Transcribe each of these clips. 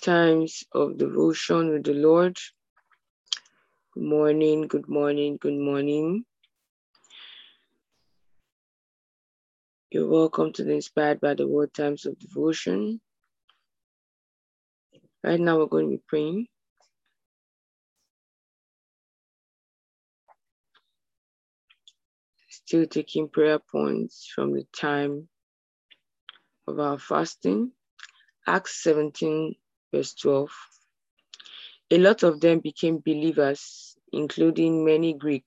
times of devotion with the Lord. Good morning, good morning, good morning. You're welcome to the Inspired by the Word Times of Devotion. Right now, we're going to be praying. Still taking prayer points from the time of our fasting. Acts 17, verse 12. A lot of them became believers, including many Greek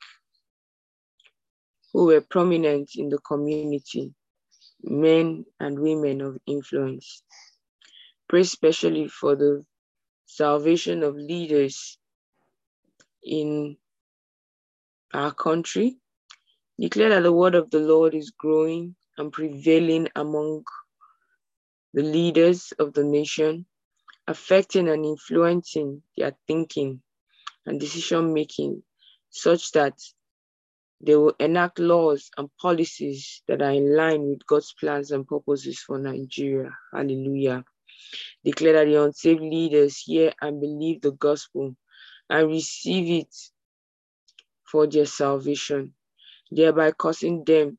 who were prominent in the community, men and women of influence. Pray especially for the salvation of leaders in our country. Declare that the word of the Lord is growing and prevailing among the leaders of the nation, affecting and influencing their thinking and decision making, such that they will enact laws and policies that are in line with God's plans and purposes for Nigeria. Hallelujah. Declare that the unsaved leaders hear and believe the gospel and receive it for their salvation, thereby causing them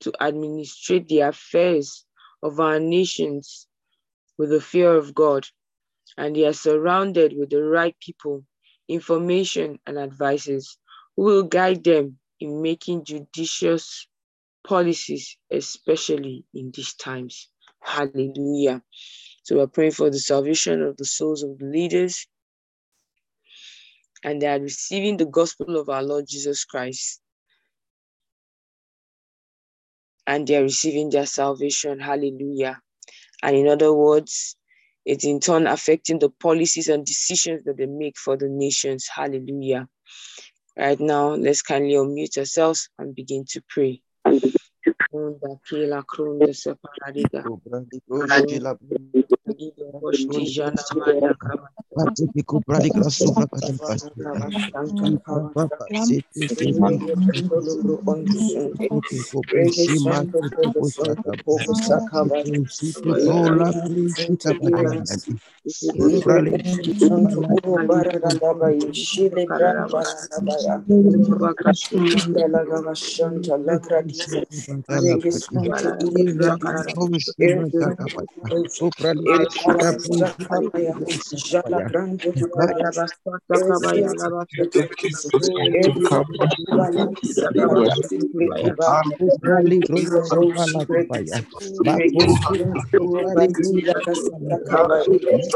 to administrate the affairs of our nations with the fear of God, and they are surrounded with the right people, information, and advices who will guide them in making judicious policies, especially in these times. Hallelujah. So we're praying for the salvation of the souls of the leaders, and they are receiving the gospel of our Lord Jesus Christ. And they are receiving their salvation. Hallelujah. And in other words, it's in turn affecting the policies and decisions that they make for the nations. Hallelujah. Right now, let's kindly unmute ourselves and begin to pray. Rakaya Shadabala Randose, ile branda la gasakata, ragabai,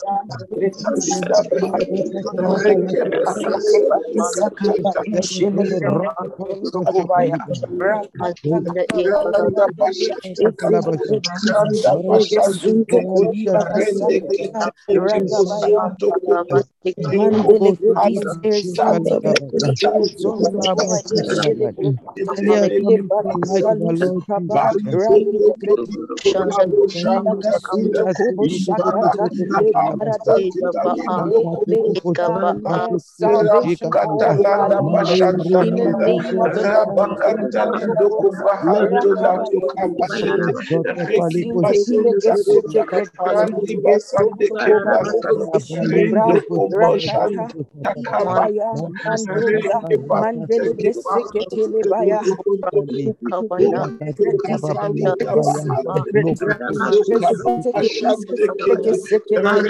leke sete ke basakata,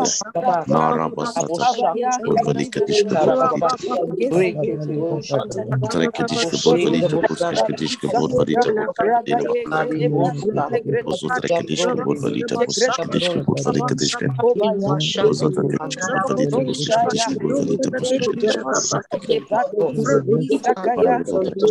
Yes. Marabasata. Velikatika Bodvarita. Trekatiska Bodvarita. Puskatiska Bodvarita. Ozo Trekatiska Bodvarita. Puskatiska Bodvarita. Ozo Trekatiska Bodvarita. Puskatiska Bodvarita. Puskatiska Bodvarita. Ozo Trekatiska Bodvarita.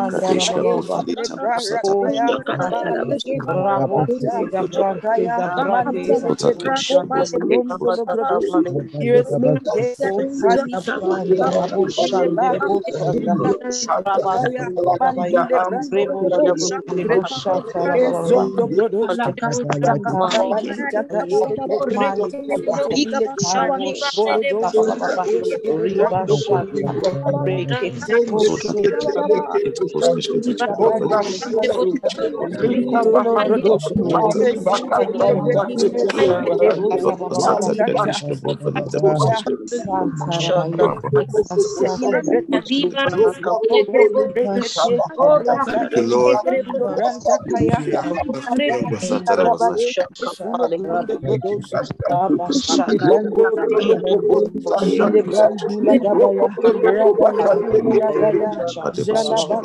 Rakatishka Valita Satavina Break it.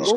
Lord,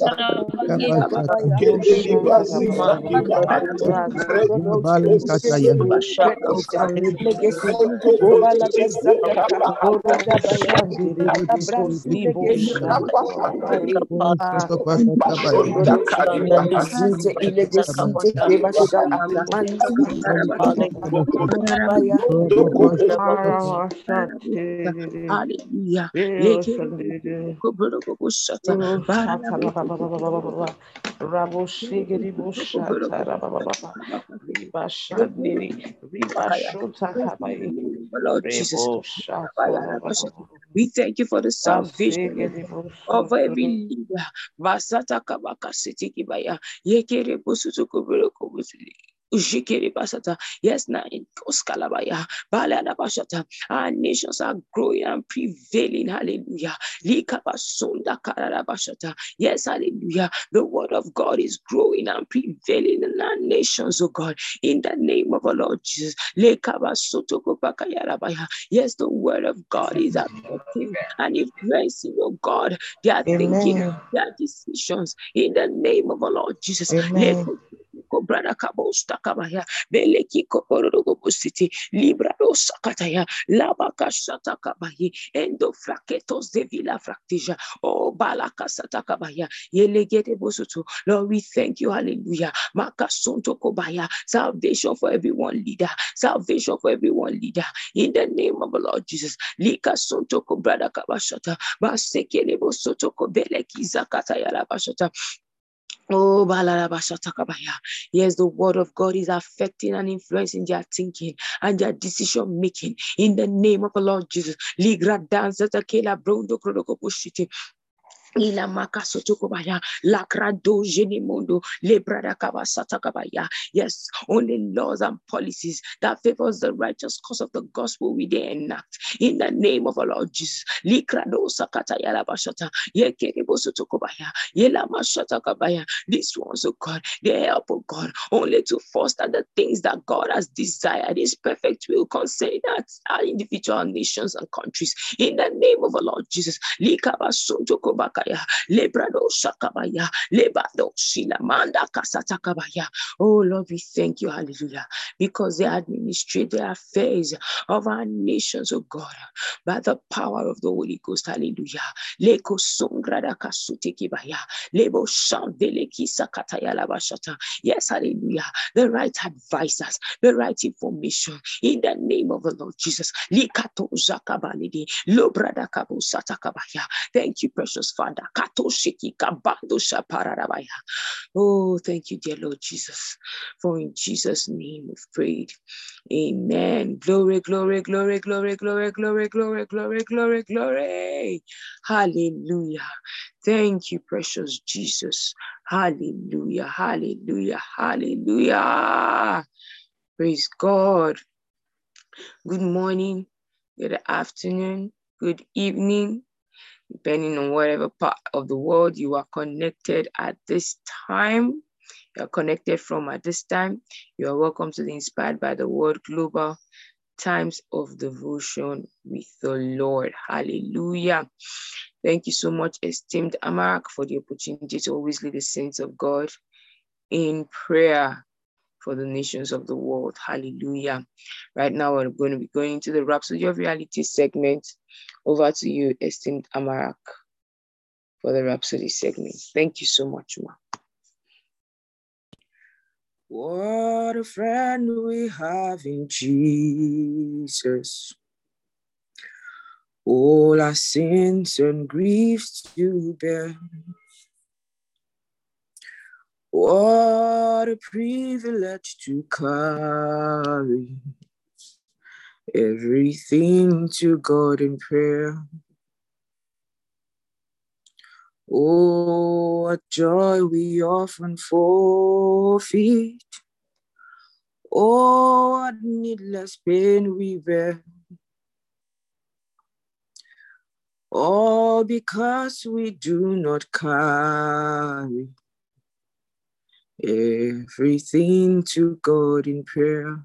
Hallelujah. Raboshigiri Bushata Rababa Ribashandiri Ribashota Kabai Lord Jesus. We thank you for the salvation of every leader. Masata Kabaka City Kibaya Yekere Busutu Kubiro Kubutuli kuburo kubusuli. Yes, now in Oskalabaya, Baladabashata, our nations are growing and prevailing. Hallelujah. Yes, hallelujah. The word of God is growing and prevailing in our nations, oh God, in the name of our Lord Jesus. Yes, the word of God is affecting and influencing, oh God, their thinking, their decisions in the name of our Lord Jesus. Amen kobrada kabosta kabaya beleki koporogo busiti libra librado sakataya labaka shata kabayi endo fraketos de villa fractija oh balaka sata kabaya yelegete bosutu Lord we thank you. Hallelujah. Makasunto kobaya salvation for everyone leader. Salvation for everyone leader. In the name of the Lord Jesus. Lika sunto kobrada kabashata basekele bosoto kobeleki zakataya labashata Oh, yes, the word of God is affecting and influencing their thinking and their decision making. In the name of the Lord Jesus. Ligra brondo ila makasotokobaya lakrado jenemondo lebrada kabasata yes only laws and policies that favors the righteous cause of the gospel we they enact. In the name of our lord jesus. Likrado sakata yala bashata. Sotokobaya yela mashata kabaya. This ones oh god they help oh god only to foster the things that god has desired. His perfect will concerning our individual nations and countries. In the name of our lord jesus. Likabasotokobaka sakaya lebrado sakabaya lebado silamanda oh lord we thank you hallelujah because they administrate the affairs of our nations oh god by the power of the holy ghost hallelujah. Leko songrada kasutekibaya lebo shandele kisakataya labashata yes hallelujah the right advisors the right information in the name of the lord jesus. Likato zakabalidi lobrada thank you precious father Oh, thank you, dear Lord Jesus. For in Jesus' name we've prayed. Amen. Glory, glory, glory, glory, glory, glory, glory, glory, glory, glory. Hallelujah. Thank you, precious Jesus. Hallelujah. Hallelujah. Hallelujah. Praise God. Good morning, good afternoon, good evening, depending on whatever part of the world you are connected at this time. You're connected from at this time. You are welcome to the Inspired by the Word Global Times of Devotion with the Lord. Hallelujah. Thank you so much, esteemed Amarak, for the opportunity to always lead the saints of God in prayer for the nations of the world. Hallelujah. Right now, we're going to be going to the Rhapsody of Reality segment. Over to you, esteemed Amarak, for the Rhapsody segment. Thank you so much, Ma. What a friend we have in Jesus. All our sins and griefs to bear What a privilege to carry everything to God in prayer. Oh, what joy we often forfeit. Oh, what needless pain we bear. All because we do not carry everything to God in prayer.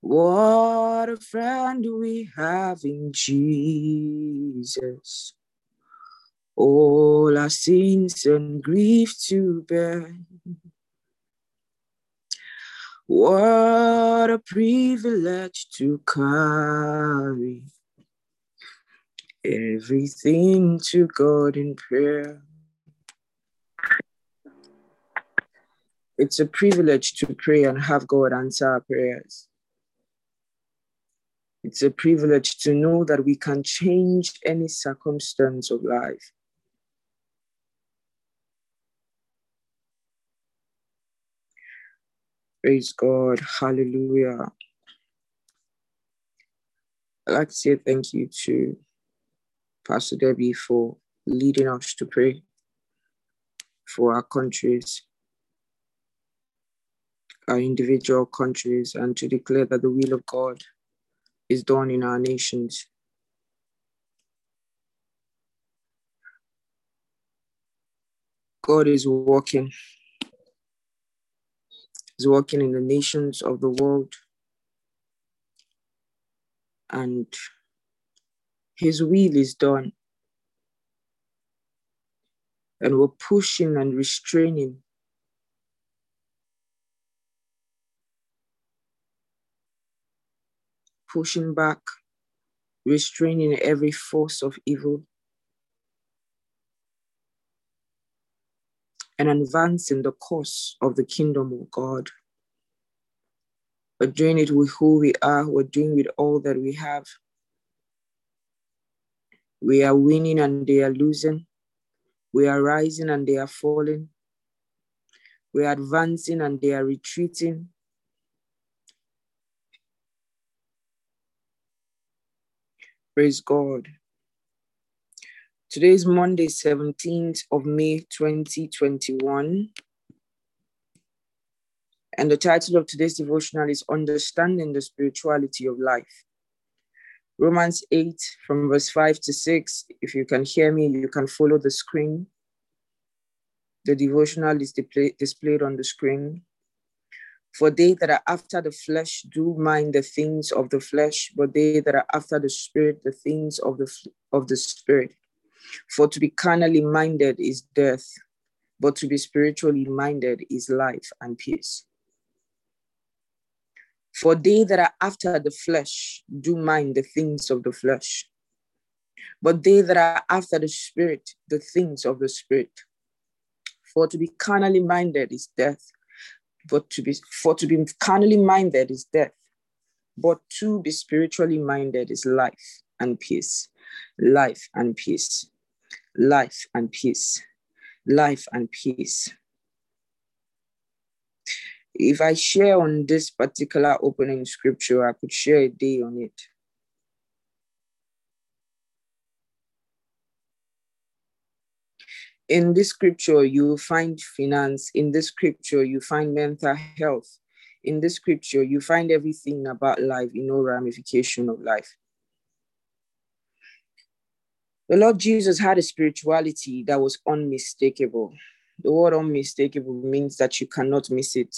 What a friend we have in Jesus. All our sins and grief to bear. What a privilege to carry everything to God in prayer. It's a privilege to pray and have God answer our prayers. It's a privilege to know that we can change any circumstance of life. Praise God. Hallelujah. I'd like to say thank you to Pastor Debbie for leading us to pray for our countries, our individual countries, and to declare that the will of God is done in our nations. God is working. He's working in the nations of the world. And his will is done. And we're pushing and restraining pushing back, restraining every force of evil, and advancing the cause of the kingdom of God. We're doing it with who we are, we're doing with all that we have. We are winning and they are losing. We are rising and they are falling. We are advancing and they are retreating. Praise God. Today is Monday, 17th of May, 2021. And the title of today's devotional is Understanding the Spirituality of Life. Romans 8, from verse 5 to 6. If you can hear me, you can follow the screen. The devotional is displayed on the screen. For they that are after the flesh do mind the things of the flesh, but they that are after the spirit, the things of the, of the spirit. For to be carnally minded is death, but to be spiritually minded is life and peace. For they that are after the flesh do mind the things of the flesh, but they that are after the spirit, the things of the spirit. For to be carnally minded is death, but to be for to be carnally minded is death, but to be spiritually minded is life and peace, life and peace, life and peace, life and peace. If I share on this particular opening scripture, I could share a day on it. In this scripture, you find finance. In this scripture, you find mental health. In this scripture, you find everything about life in all ramification of life. The Lord Jesus had a spirituality that was unmistakable. The word unmistakable means that you cannot miss it.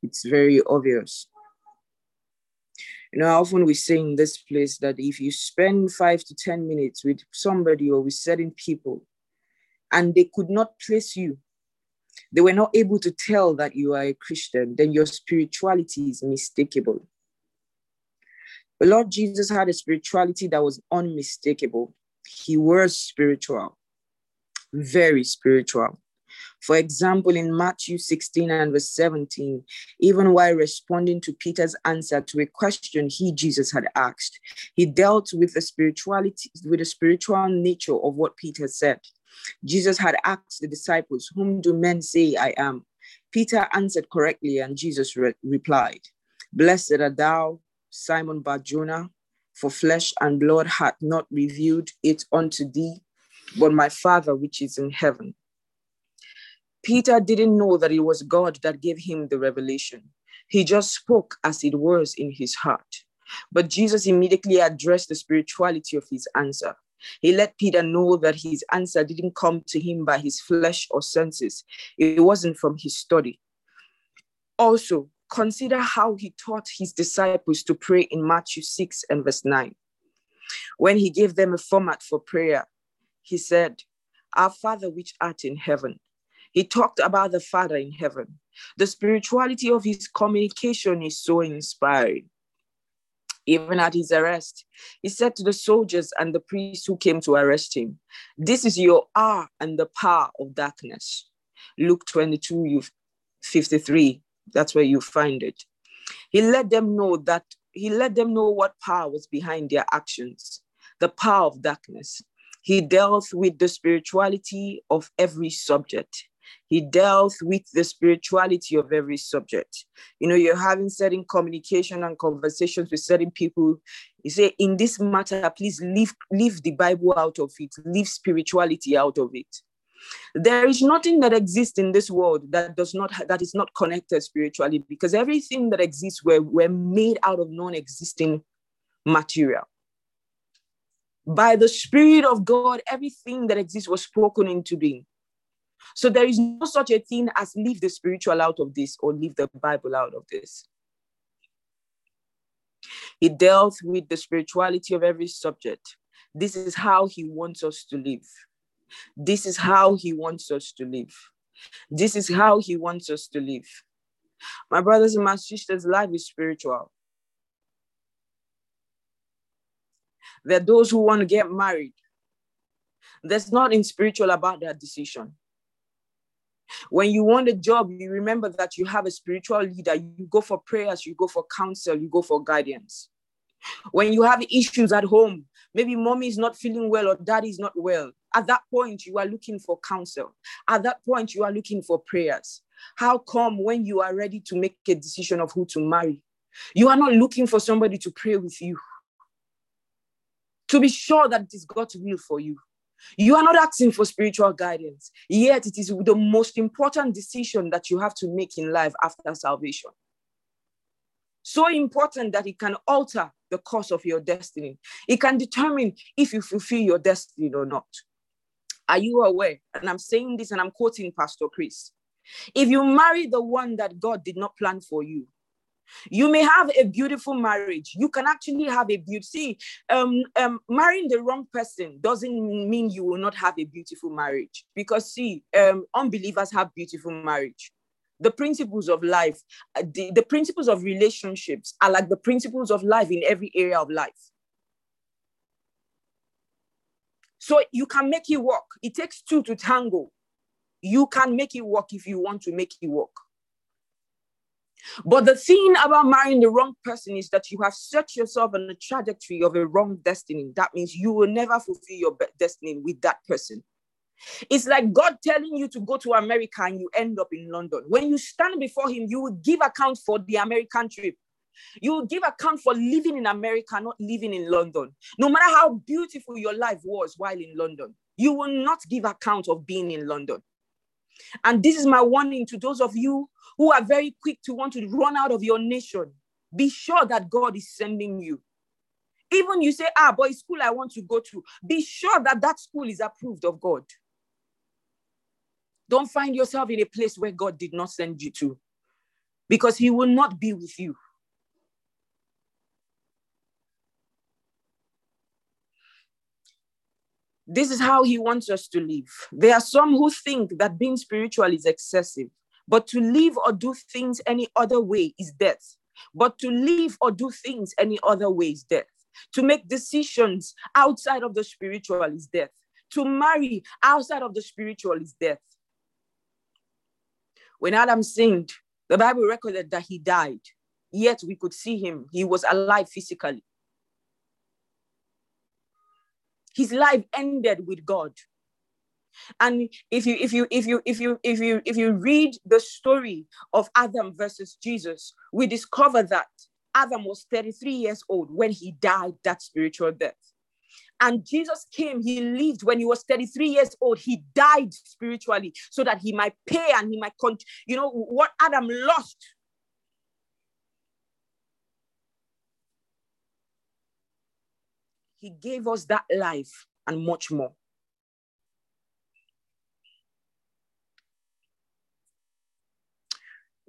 It's very obvious. You know, often we say in this place that if you spend five to 10 minutes with somebody or with certain people, and they could not place you. They were not able to tell that you are a Christian, then your spirituality is mistakable. The Lord Jesus had a spirituality that was unmistakable. He was spiritual, very spiritual. For example, in Matthew 16 and verse 17, even while responding to Peter's answer to a question he, Jesus, had asked, he dealt with the spirituality, with the spiritual nature of what Peter said. Jesus had asked the disciples, Whom do men say I am? Peter answered correctly, and Jesus re- replied, Blessed art thou, Simon Barjona, for flesh and blood hath not revealed it unto thee, but my Father which is in heaven. Peter didn't know that it was God that gave him the revelation. He just spoke as it was in his heart. But Jesus immediately addressed the spirituality of his answer. He let Peter know that his answer didn't come to him by his flesh or senses, it wasn't from his study. Also, consider how he taught his disciples to pray in Matthew 6 and verse 9. When he gave them a format for prayer, he said, Our Father which art in heaven. He talked about the Father in heaven. The spirituality of his communication is so inspiring even at his arrest. He said to the soldiers and the priests who came to arrest him, This is your hour and the power of darkness. Luke 22, 53. That's where you find it. He let them know that he let them know what power was behind their actions, the power of darkness. He dealt with the spirituality of every subject. He dealt with the spirituality of every subject. You know, you're having certain communication and conversations with certain people. You say, in this matter, please leave, leave the Bible out of it, leave spirituality out of it. There is nothing that exists in this world that does not that is not connected spiritually, because everything that exists were, were made out of non-existing material by the Spirit of God, everything that exists was spoken into being. So there is no such a thing as leave the spiritual out of this or leave the Bible out of this. He dealt with the spirituality of every subject. This is how he wants us to live. This is how he wants us to live. This is how he wants us to live. My brothers and my sisters, life is spiritual. There are those who want to get married. There's nothing spiritual about that decision. When you want a job, you remember that you have a spiritual leader. You go for prayers, you go for counsel, you go for guidance. When you have issues at home, maybe mommy is not feeling well or daddy is not well. At that point, you are looking for counsel. At that point, you are looking for prayers. How come when you are ready to make a decision of who to marry, you are not looking for somebody to pray with you? To be sure that it is God's will for you. You are not asking for spiritual guidance, yet it is the most important decision that you have to make in life after salvation. So important that it can alter the course of your destiny. It can determine if you fulfill your destiny or not. Are you aware? And I'm saying this and I'm quoting Pastor Chris. If you marry the one that God did not plan for you, you may have a beautiful marriage. You can actually have a beauty. See, um, um, marrying the wrong person doesn't mean you will not have a beautiful marriage. Because see, um, unbelievers have beautiful marriage. The principles of life, uh, the, the principles of relationships are like the principles of life in every area of life. So you can make it work. It takes two to tango. You can make it work if you want to make it work. But the thing about marrying the wrong person is that you have set yourself on a trajectory of a wrong destiny. That means you will never fulfill your destiny with that person. It's like God telling you to go to America and you end up in London. When you stand before Him, you will give account for the American trip. You will give account for living in America, not living in London. No matter how beautiful your life was while in London, you will not give account of being in London. And this is my warning to those of you who are very quick to want to run out of your nation. Be sure that God is sending you. Even you say, ah, boy, school I want to go to, be sure that that school is approved of God. Don't find yourself in a place where God did not send you to, because He will not be with you. This is how he wants us to live. There are some who think that being spiritual is excessive, but to live or do things any other way is death. But to live or do things any other way is death. To make decisions outside of the spiritual is death. To marry outside of the spiritual is death. When Adam sinned, the Bible recorded that he died, yet we could see him. He was alive physically. His life ended with God. And if you if you if you if you if you if you read the story of Adam versus Jesus, we discover that Adam was 33 years old when he died that spiritual death. And Jesus came, he lived when he was 33 years old. He died spiritually so that he might pay and he might, con- you know, what Adam lost. He gave us that life and much more.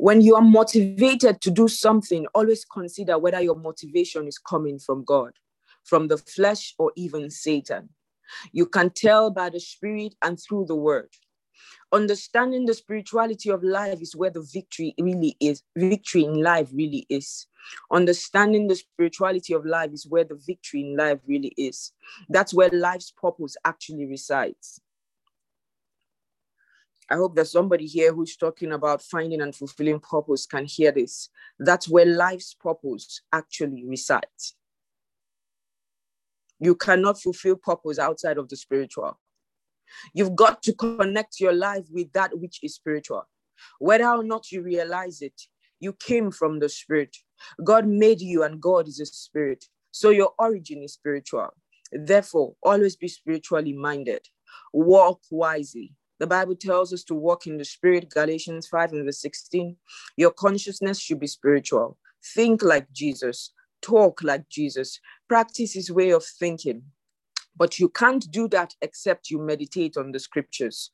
When you are motivated to do something, always consider whether your motivation is coming from God, from the flesh, or even Satan. You can tell by the spirit and through the word. Understanding the spirituality of life is where the victory really is. Victory in life really is. Understanding the spirituality of life is where the victory in life really is. That's where life's purpose actually resides. I hope that somebody here who's talking about finding and fulfilling purpose can hear this. That's where life's purpose actually resides. You cannot fulfill purpose outside of the spiritual. You've got to connect your life with that which is spiritual. Whether or not you realize it, you came from the spirit. God made you, and God is a spirit. So your origin is spiritual. Therefore, always be spiritually minded. Walk wisely. The Bible tells us to walk in the spirit, Galatians 5 and verse 16. Your consciousness should be spiritual. Think like Jesus, talk like Jesus, practice his way of thinking. But you can't do that except you meditate on the scriptures.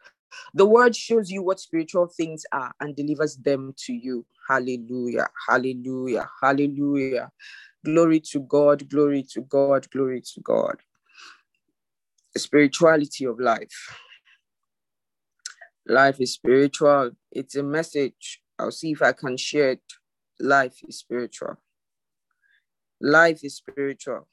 The word shows you what spiritual things are and delivers them to you. Hallelujah, hallelujah, hallelujah. Glory to God, glory to God, glory to God. The spirituality of life. Life is spiritual. It's a message. I'll see if I can share it. Life is spiritual. Life is spiritual.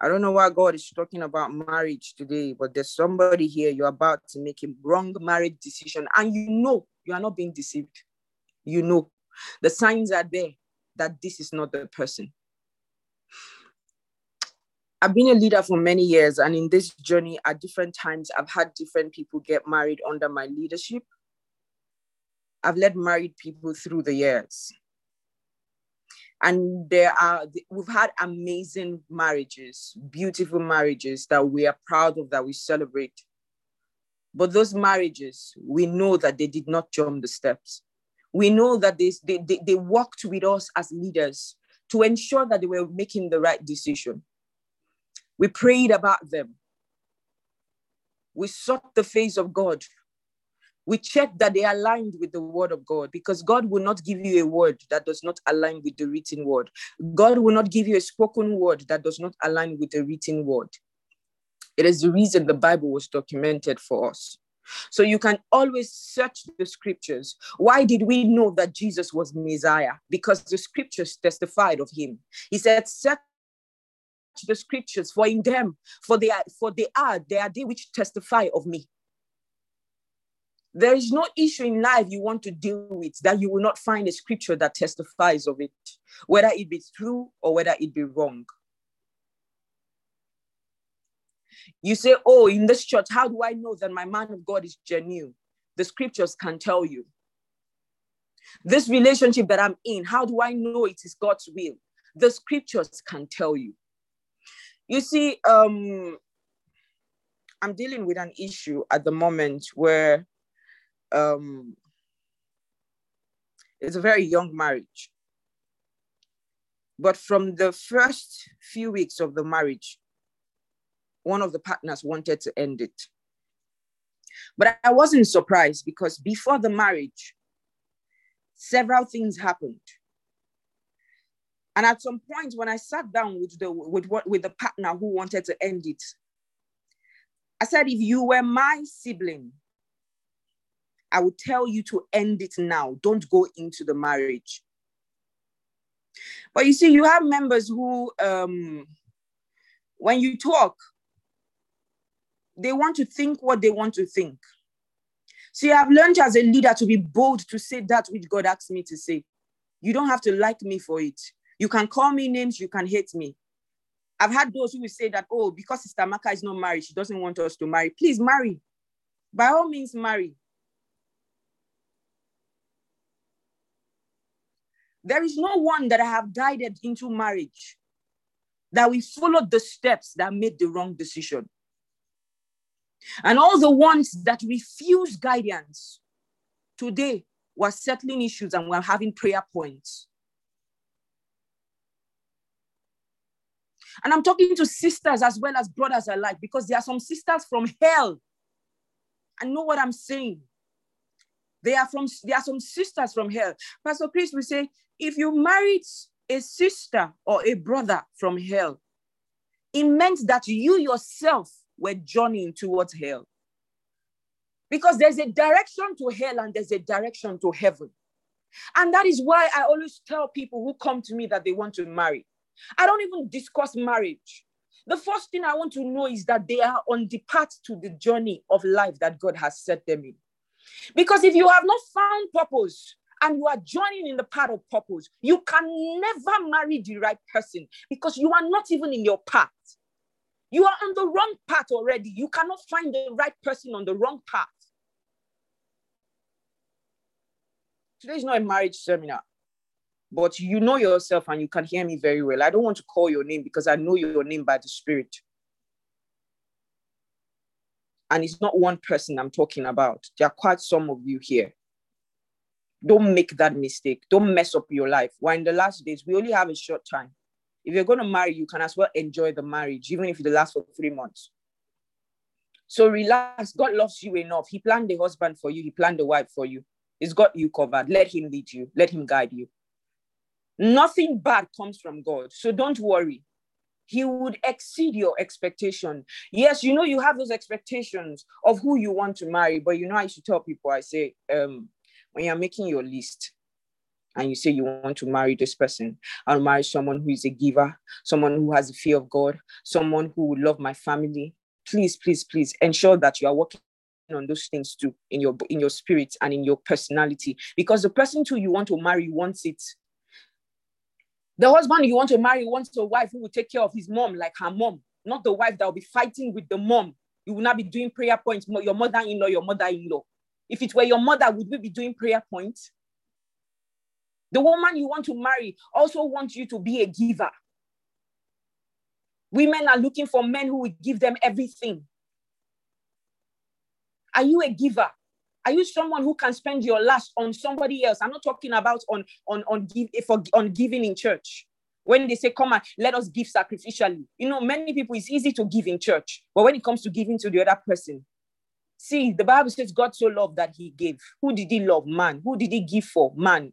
I don't know why God is talking about marriage today, but there's somebody here, you're about to make a wrong marriage decision, and you know you are not being deceived. You know the signs are there that this is not the person. I've been a leader for many years, and in this journey, at different times, I've had different people get married under my leadership. I've led married people through the years. And there are, we've had amazing marriages, beautiful marriages that we are proud of, that we celebrate. But those marriages, we know that they did not jump the steps. We know that they, they, they, they worked with us as leaders to ensure that they were making the right decision we prayed about them. We sought the face of God. We checked that they aligned with the word of God because God will not give you a word that does not align with the written word. God will not give you a spoken word that does not align with the written word. It is the reason the Bible was documented for us. So you can always search the scriptures. Why did we know that Jesus was Messiah? Because the scriptures testified of him. He said, Search the scriptures, for in them, for they are, for they are, they are they which testify of me. There is no issue in life you want to deal with that you will not find a scripture that testifies of it, whether it be true or whether it be wrong. You say, Oh, in this church, how do I know that my man of God is genuine? The scriptures can tell you. This relationship that I'm in, how do I know it is God's will? The scriptures can tell you. You see, um, I'm dealing with an issue at the moment where um, it's a very young marriage. But from the first few weeks of the marriage, one of the partners wanted to end it. But I wasn't surprised because before the marriage, several things happened And at some point, when I sat down with the with what with the partner who wanted to end it, I said, if you were my sibling, I would tell you to end it now. Don't go into the marriage. But you see, you have members who, um, when you talk, they want to think what they want to think. So you have learned as a leader to be bold to say that which God asked me to say. You don't have to like me for it. You can call me names, you can hate me. I've had those who will say that, oh, because Sister Maka is not married, she doesn't want us to marry. Please marry. By all means, marry. There is no one that I have guided into marriage that we followed the steps that made the wrong decision. And all the ones that refuse guidance today were settling issues and we're having prayer points. And I'm talking to sisters as well as brothers alike because there are some sisters from hell. I know what I'm saying. They are from there are some sisters from hell. Pastor Chris will say, if you married a sister or a brother from hell, it meant that you yourself were journeying towards hell. Because there's a direction to hell and there's a direction to heaven. And that is why I always tell people who come to me that they want to marry I don't even discuss marriage. The first thing I want to know is that they are on the path to the journey of life that God has set them in. Because if you have not found purpose and you are joining in the path of purpose, you can never marry the right person because you are not even in your path. You are on the wrong path already. You cannot find the right person on the wrong path. Today is not a marriage seminar but you know yourself and you can hear me very well. I don't want to call your name because I know your name by the Spirit. And it's not one person I'm talking about. There are quite some of you here. Don't make that mistake. Don't mess up your life. We're in the last days. We only have a short time. If you're going to marry, you can as well enjoy the marriage, even if it lasts for three months. So relax. God loves you enough. He planned the husband for you, He planned the wife for you. He's got you covered. Let Him lead you, let Him guide you. Nothing bad comes from God. So don't worry. He would exceed your expectation. Yes, you know, you have those expectations of who you want to marry, but you know, I should tell people, I say, um, when you're making your list, and you say you want to marry this person, I'll marry someone who is a giver, someone who has a fear of God, someone who would love my family. Please, please, please ensure that you are working on those things too in your in your spirit and in your personality because the person who you want to marry wants it the husband you want to marry wants a wife who will take care of his mom like her mom, not the wife that will be fighting with the mom. You will not be doing prayer points, your mother in law, your mother in law. If it were your mother, would we be doing prayer points? The woman you want to marry also wants you to be a giver. Women are looking for men who will give them everything. Are you a giver? Are you someone who can spend your last on somebody else? I'm not talking about on on on give eh, for on giving in church. When they say, "Come on, let us give sacrificially," you know, many people it's easy to give in church, but when it comes to giving to the other person, see, the Bible says God so loved that He gave. Who did He love? Man. Who did He give for? Man.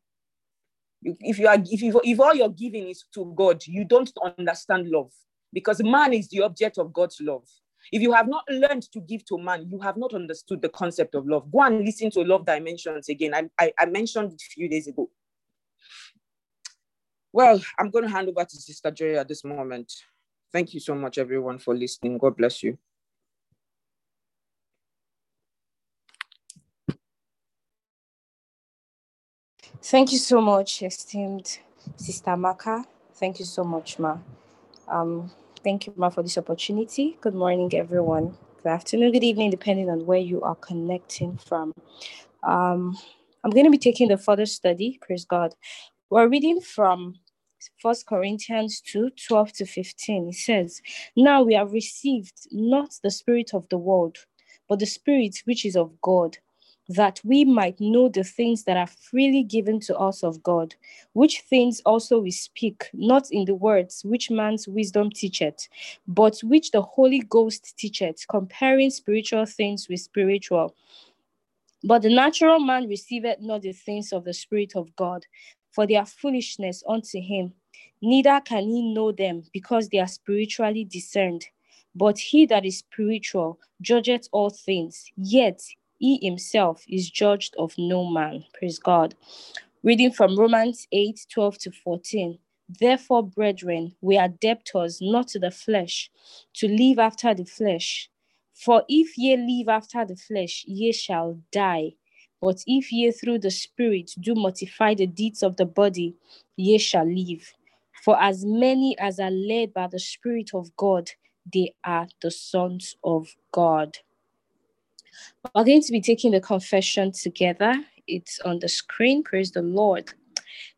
If you are if you, if all your giving is to God, you don't understand love because man is the object of God's love. If you have not learned to give to man, you have not understood the concept of love. Go and listen to Love Dimensions again. I, I, I mentioned it a few days ago. Well, I'm going to hand over to Sister Joy at this moment. Thank you so much, everyone, for listening. God bless you. Thank you so much, esteemed Sister Maka. Thank you so much, Ma. Um, Thank you, Ma, for this opportunity. Good morning, everyone. Good afternoon, good evening, depending on where you are connecting from. Um, I'm going to be taking the further study, praise God. We're reading from First Corinthians 2 12 to 15. It says, Now we have received not the spirit of the world, but the spirit which is of God that we might know the things that are freely given to us of God, which things also we speak, not in the words which man's wisdom teacheth, but which the Holy Ghost teacheth, comparing spiritual things with spiritual. But the natural man receiveth not the things of the Spirit of God, for they are foolishness unto him neither can he know them because they are spiritually discerned. But he that is spiritual judgeth all things, yet he himself is judged of no man. Praise God. Reading from Romans 8 12 to 14. Therefore, brethren, we are debtors not to the flesh, to live after the flesh. For if ye live after the flesh, ye shall die. But if ye through the Spirit do mortify the deeds of the body, ye shall live. For as many as are led by the Spirit of God, they are the sons of God. We're going to be taking the confession together. It's on the screen. Praise the Lord.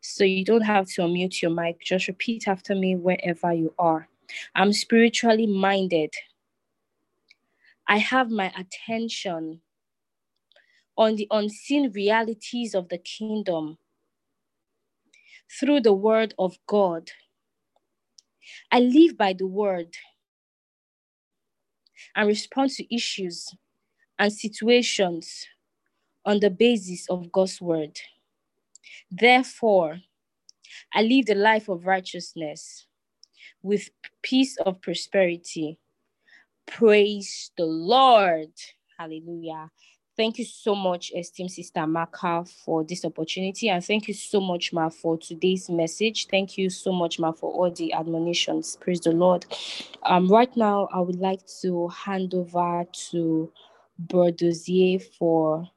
So you don't have to unmute your mic. Just repeat after me wherever you are. I'm spiritually minded. I have my attention on the unseen realities of the kingdom through the word of God. I live by the word and respond to issues and situations on the basis of God's word. Therefore, I live the life of righteousness with peace of prosperity. Praise the Lord. Hallelujah. Thank you so much, esteemed Sister Maka, for this opportunity. And thank you so much, Ma, for today's message. Thank you so much, Ma, for all the admonitions. Praise the Lord. Um, right now, I would like to hand over to Bordozier for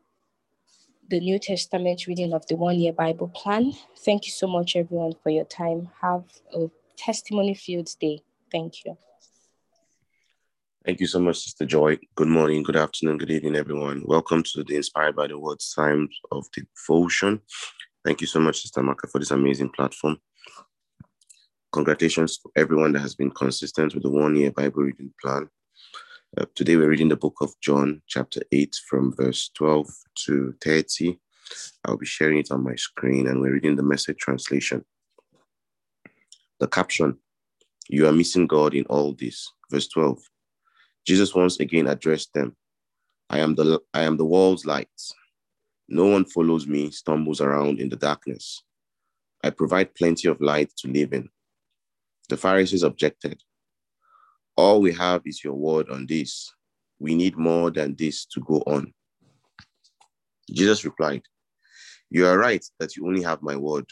the New Testament reading of the one year Bible plan. Thank you so much, everyone, for your time. Have a testimony filled day. Thank you. Thank you so much, Sister Joy. Good morning, good afternoon, good evening, everyone. Welcome to the Inspired by the Words Times of Devotion. Thank you so much, Sister Maka, for this amazing platform. Congratulations to everyone that has been consistent with the one year Bible reading plan. Uh, today we're reading the book of John, chapter 8, from verse 12 to 30. I'll be sharing it on my screen and we're reading the message translation. The caption You are missing God in all this. Verse 12 Jesus once again addressed them. I am the I am the world's light. No one follows me, stumbles around in the darkness. I provide plenty of light to live in. The Pharisees objected. All we have is your word on this. We need more than this to go on. Jesus replied, You are right that you only have my word,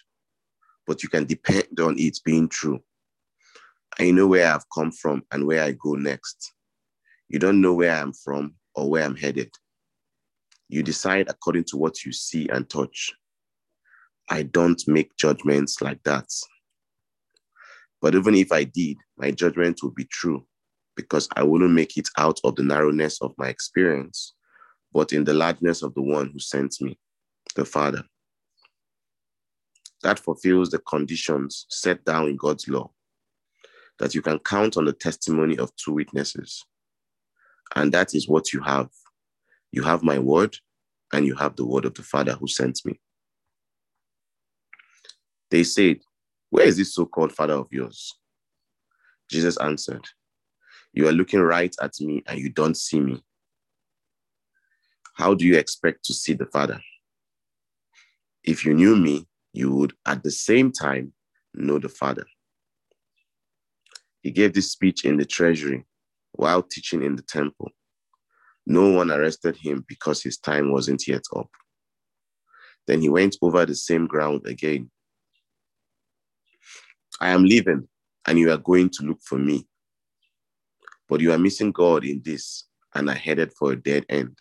but you can depend on it being true. I know where I've come from and where I go next. You don't know where I'm from or where I'm headed. You decide according to what you see and touch. I don't make judgments like that. But even if I did, my judgment would be true because I wouldn't make it out of the narrowness of my experience, but in the largeness of the one who sent me, the Father. That fulfills the conditions set down in God's law, that you can count on the testimony of two witnesses. And that is what you have. You have my word, and you have the word of the Father who sent me. They said, Where is this so called Father of yours? Jesus answered, You are looking right at me and you don't see me. How do you expect to see the Father? If you knew me, you would at the same time know the Father. He gave this speech in the treasury while teaching in the temple. No one arrested him because his time wasn't yet up. Then he went over the same ground again. I am leaving, and you are going to look for me. But you are missing God in this and are headed for a dead end.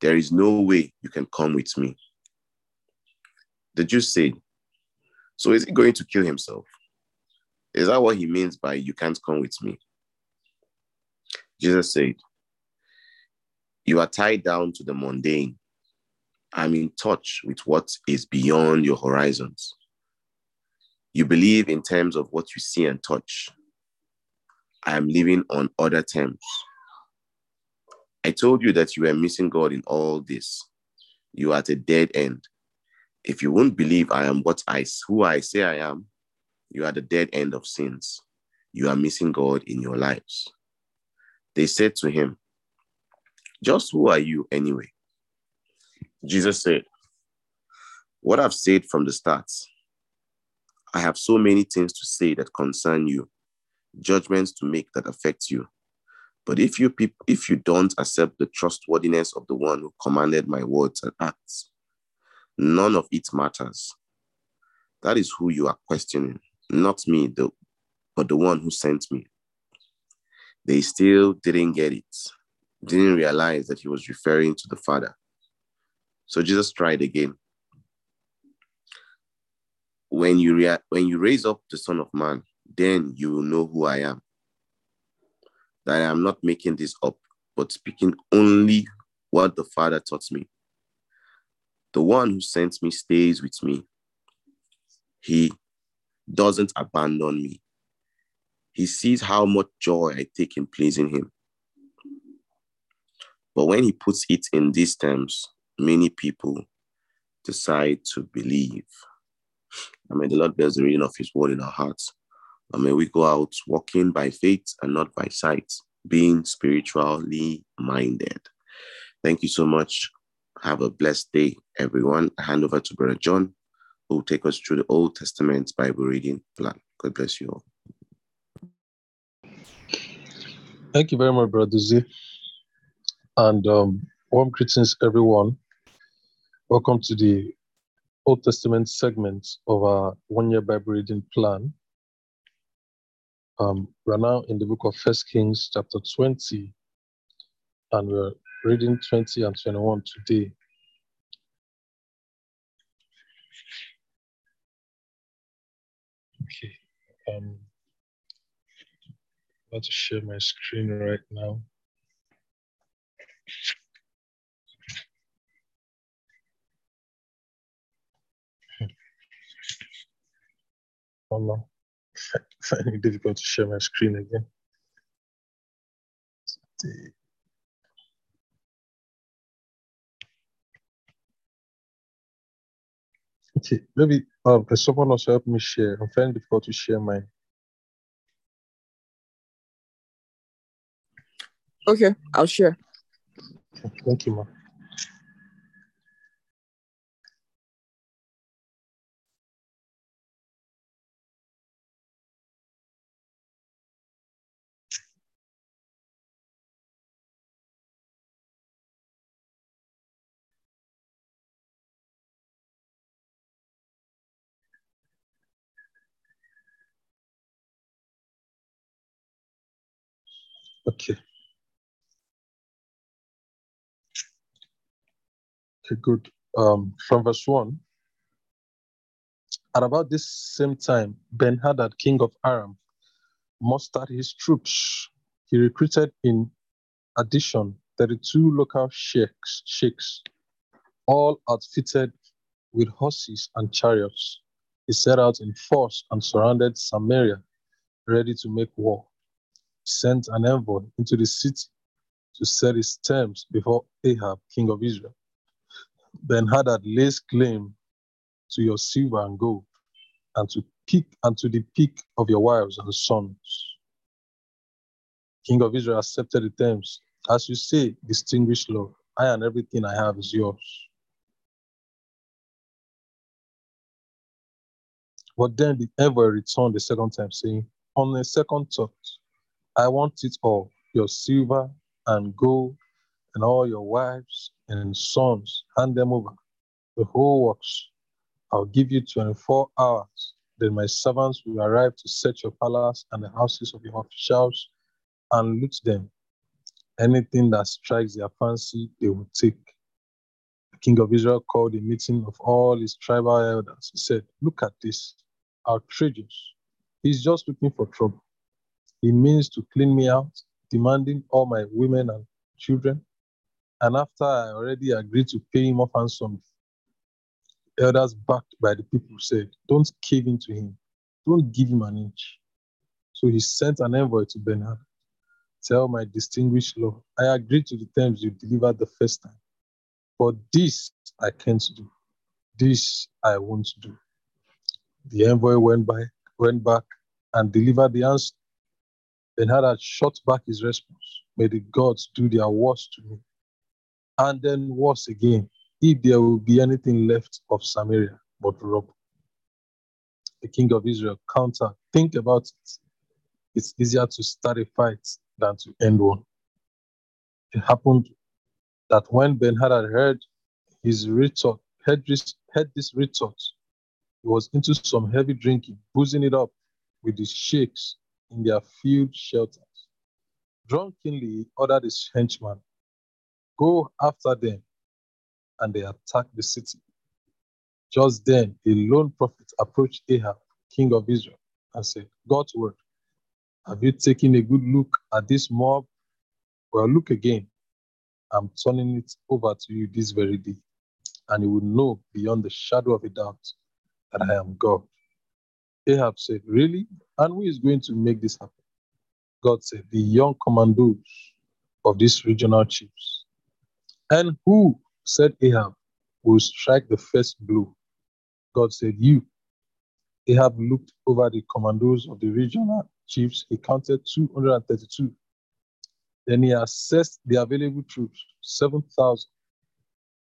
There is no way you can come with me. The Jews said, So is he going to kill himself? Is that what he means by you can't come with me? Jesus said, You are tied down to the mundane. I'm in touch with what is beyond your horizons. You believe in terms of what you see and touch. I am living on other terms. I told you that you were missing God in all this. You are at a dead end. If you won't believe I am what I who I say I am, you are at the dead end of sins. You are missing God in your lives. They said to him, Just who are you anyway? Jesus said, What I've said from the start. I have so many things to say that concern you, judgments to make that affect you. But if you peop- if you don't accept the trustworthiness of the one who commanded my words and acts, none of it matters. That is who you are questioning, not me, the, but the one who sent me. They still didn't get it, didn't realize that he was referring to the Father. So Jesus tried again. When you, rea- when you raise up the Son of Man, then you will know who I am. That I am not making this up, but speaking only what the Father taught me. The one who sent me stays with me. He doesn't abandon me. He sees how much joy I take in pleasing him. But when he puts it in these terms, many people decide to believe. I mean, the Lord bless the reading of his word in our hearts. And may we go out walking by faith and not by sight, being spiritually minded. Thank you so much. Have a blessed day, everyone. I hand over to Brother John, who will take us through the Old Testament Bible reading plan. God bless you all. Thank you very much, Brother Z. And um, warm greetings, everyone. Welcome to the Old Testament segment of our one year Bible reading plan. Um, we're now in the book of First Kings, chapter 20, and we're reading 20 and 21 today. Okay. Um, I'm about to share my screen right now. Oh no, finding it difficult to share my screen again. The- Okay, maybe um, can someone also help me share? I'm finding it difficult to share mine. Okay, I'll share. Thank you, ma. Okay. Okay, good. Um, from verse 1. At about this same time, Ben Hadad, king of Aram, mustered his troops. He recruited in addition 32 local sheikhs, sheikhs, all outfitted with horses and chariots. He set out in force and surrounded Samaria, ready to make war. Sent an envoy into the city to set his terms before Ahab, king of Israel. Ben Hadad lays claim to your silver and gold, and to pick and to the pick of your wives and sons. King of Israel accepted the terms. As you say, distinguished Lord, I and everything I have is yours. But then the envoy returned the second time, saying, On a second thought, I want it all your silver and gold and all your wives and sons. Hand them over. The whole works. I'll give you 24 hours. Then my servants will arrive to search your palace and the houses of your officials and loot them. Anything that strikes their fancy, they will take. The king of Israel called a meeting of all his tribal elders. He said, Look at this, outrageous. He's just looking for trouble. He means to clean me out, demanding all my women and children. And after I already agreed to pay him off handsomely, elders backed by the people said, Don't cave into him, don't give him an inch. So he sent an envoy to Benhad. Tell my distinguished Lord, I agreed to the terms you delivered the first time. But this I can't do. This I won't do. The envoy went by, went back and delivered the answer. Benhadad shot back his response. May the gods do their worst to me. And then worse again, if there will be anything left of Samaria but rubble. the king of Israel countered, Think about it. It's easier to start a fight than to end one. It happened that when Ben Hadad heard his retort, heard this, heard this retort, he was into some heavy drinking, boozing it up with his sheikhs in their field shelters. Drunkenly, ordered his henchman, Go after them, and they attacked the city. Just then, a lone prophet approached Ahab, king of Israel, and said, God's word, have you taken a good look at this mob? Well, look again. I'm turning it over to you this very day, and you will know beyond the shadow of a doubt that I am God. Ahab said, Really? And who is going to make this happen? God said, The young commandos of these regional chiefs. And who, said Ahab, will strike the first blow? God said, You. Ahab looked over the commandos of the regional chiefs. He counted 232. Then he assessed the available troops, 7,000.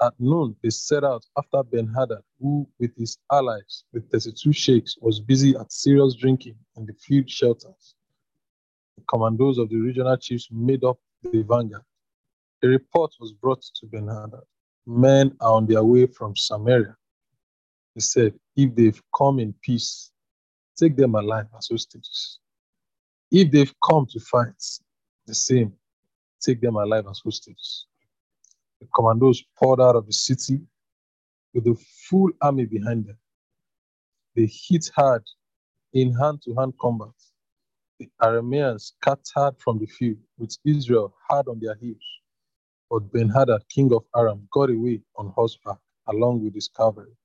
At noon, they set out after Ben Hadad, who, with his allies, the 32 sheikhs, was busy at serious drinking in the field shelters. The commandos of the regional chiefs made up the vanguard. A report was brought to Ben Hadad. Men are on their way from Samaria. He said, If they've come in peace, take them alive as hostages. If they've come to fight, the same, take them alive as hostages. The commandos poured out of the city with a full army behind them. They hit hard in hand to hand combat. The Arameans scattered from the field with Israel hard on their heels. But Ben Hadad, king of Aram, got away on horseback along with his cavalry.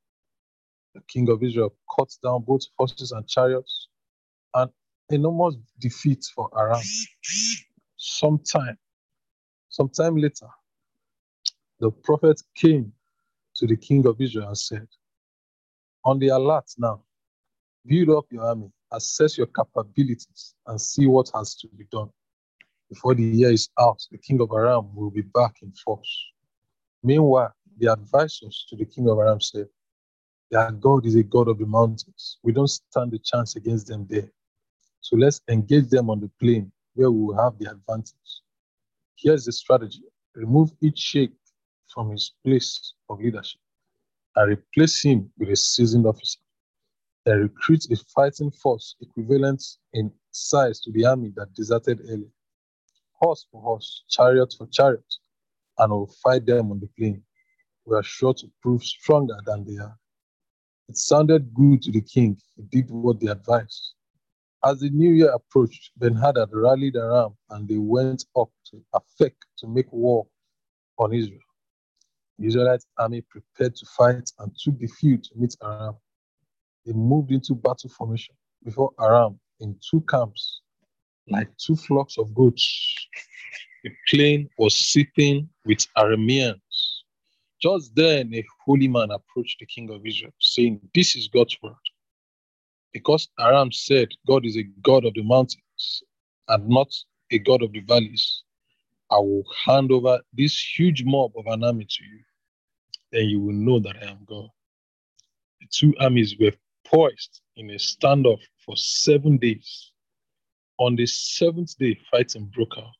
The king of Israel cut down both horses and chariots, an enormous defeat for Aram. Sometime, sometime later, the prophet came to the king of Israel and said, On the alert now, build up your army, assess your capabilities, and see what has to be done. Before the year is out, the king of Aram will be back in force. Meanwhile, the advisors to the king of Aram said, Their God is a God of the mountains. We don't stand a chance against them there. So let's engage them on the plain where we will have the advantage. Here's the strategy remove each sheikh from his place of leadership and replace him with a seasoned officer. Then recruit a fighting force equivalent in size to the army that deserted earlier. Horse for horse, chariot for chariot, and will fight them on the plain. We are sure to prove stronger than they are. It sounded good to the king. He did what they advised. As the new year approached, Ben Hadad rallied Aram and they went up to Aphek to make war on Israel. The Israelite army prepared to fight and took the field to meet Aram. They moved into battle formation before Aram in two camps, like two flocks of goats. The plain was sitting with Arameans. Just then, a holy man approached the king of Israel, saying, This is God's word. Because Aram said, God is a God of the mountains and not a God of the valleys, I will hand over this huge mob of an army to you. Then you will know that I am God. The two armies were poised in a standoff for seven days. On the seventh day, fighting broke out.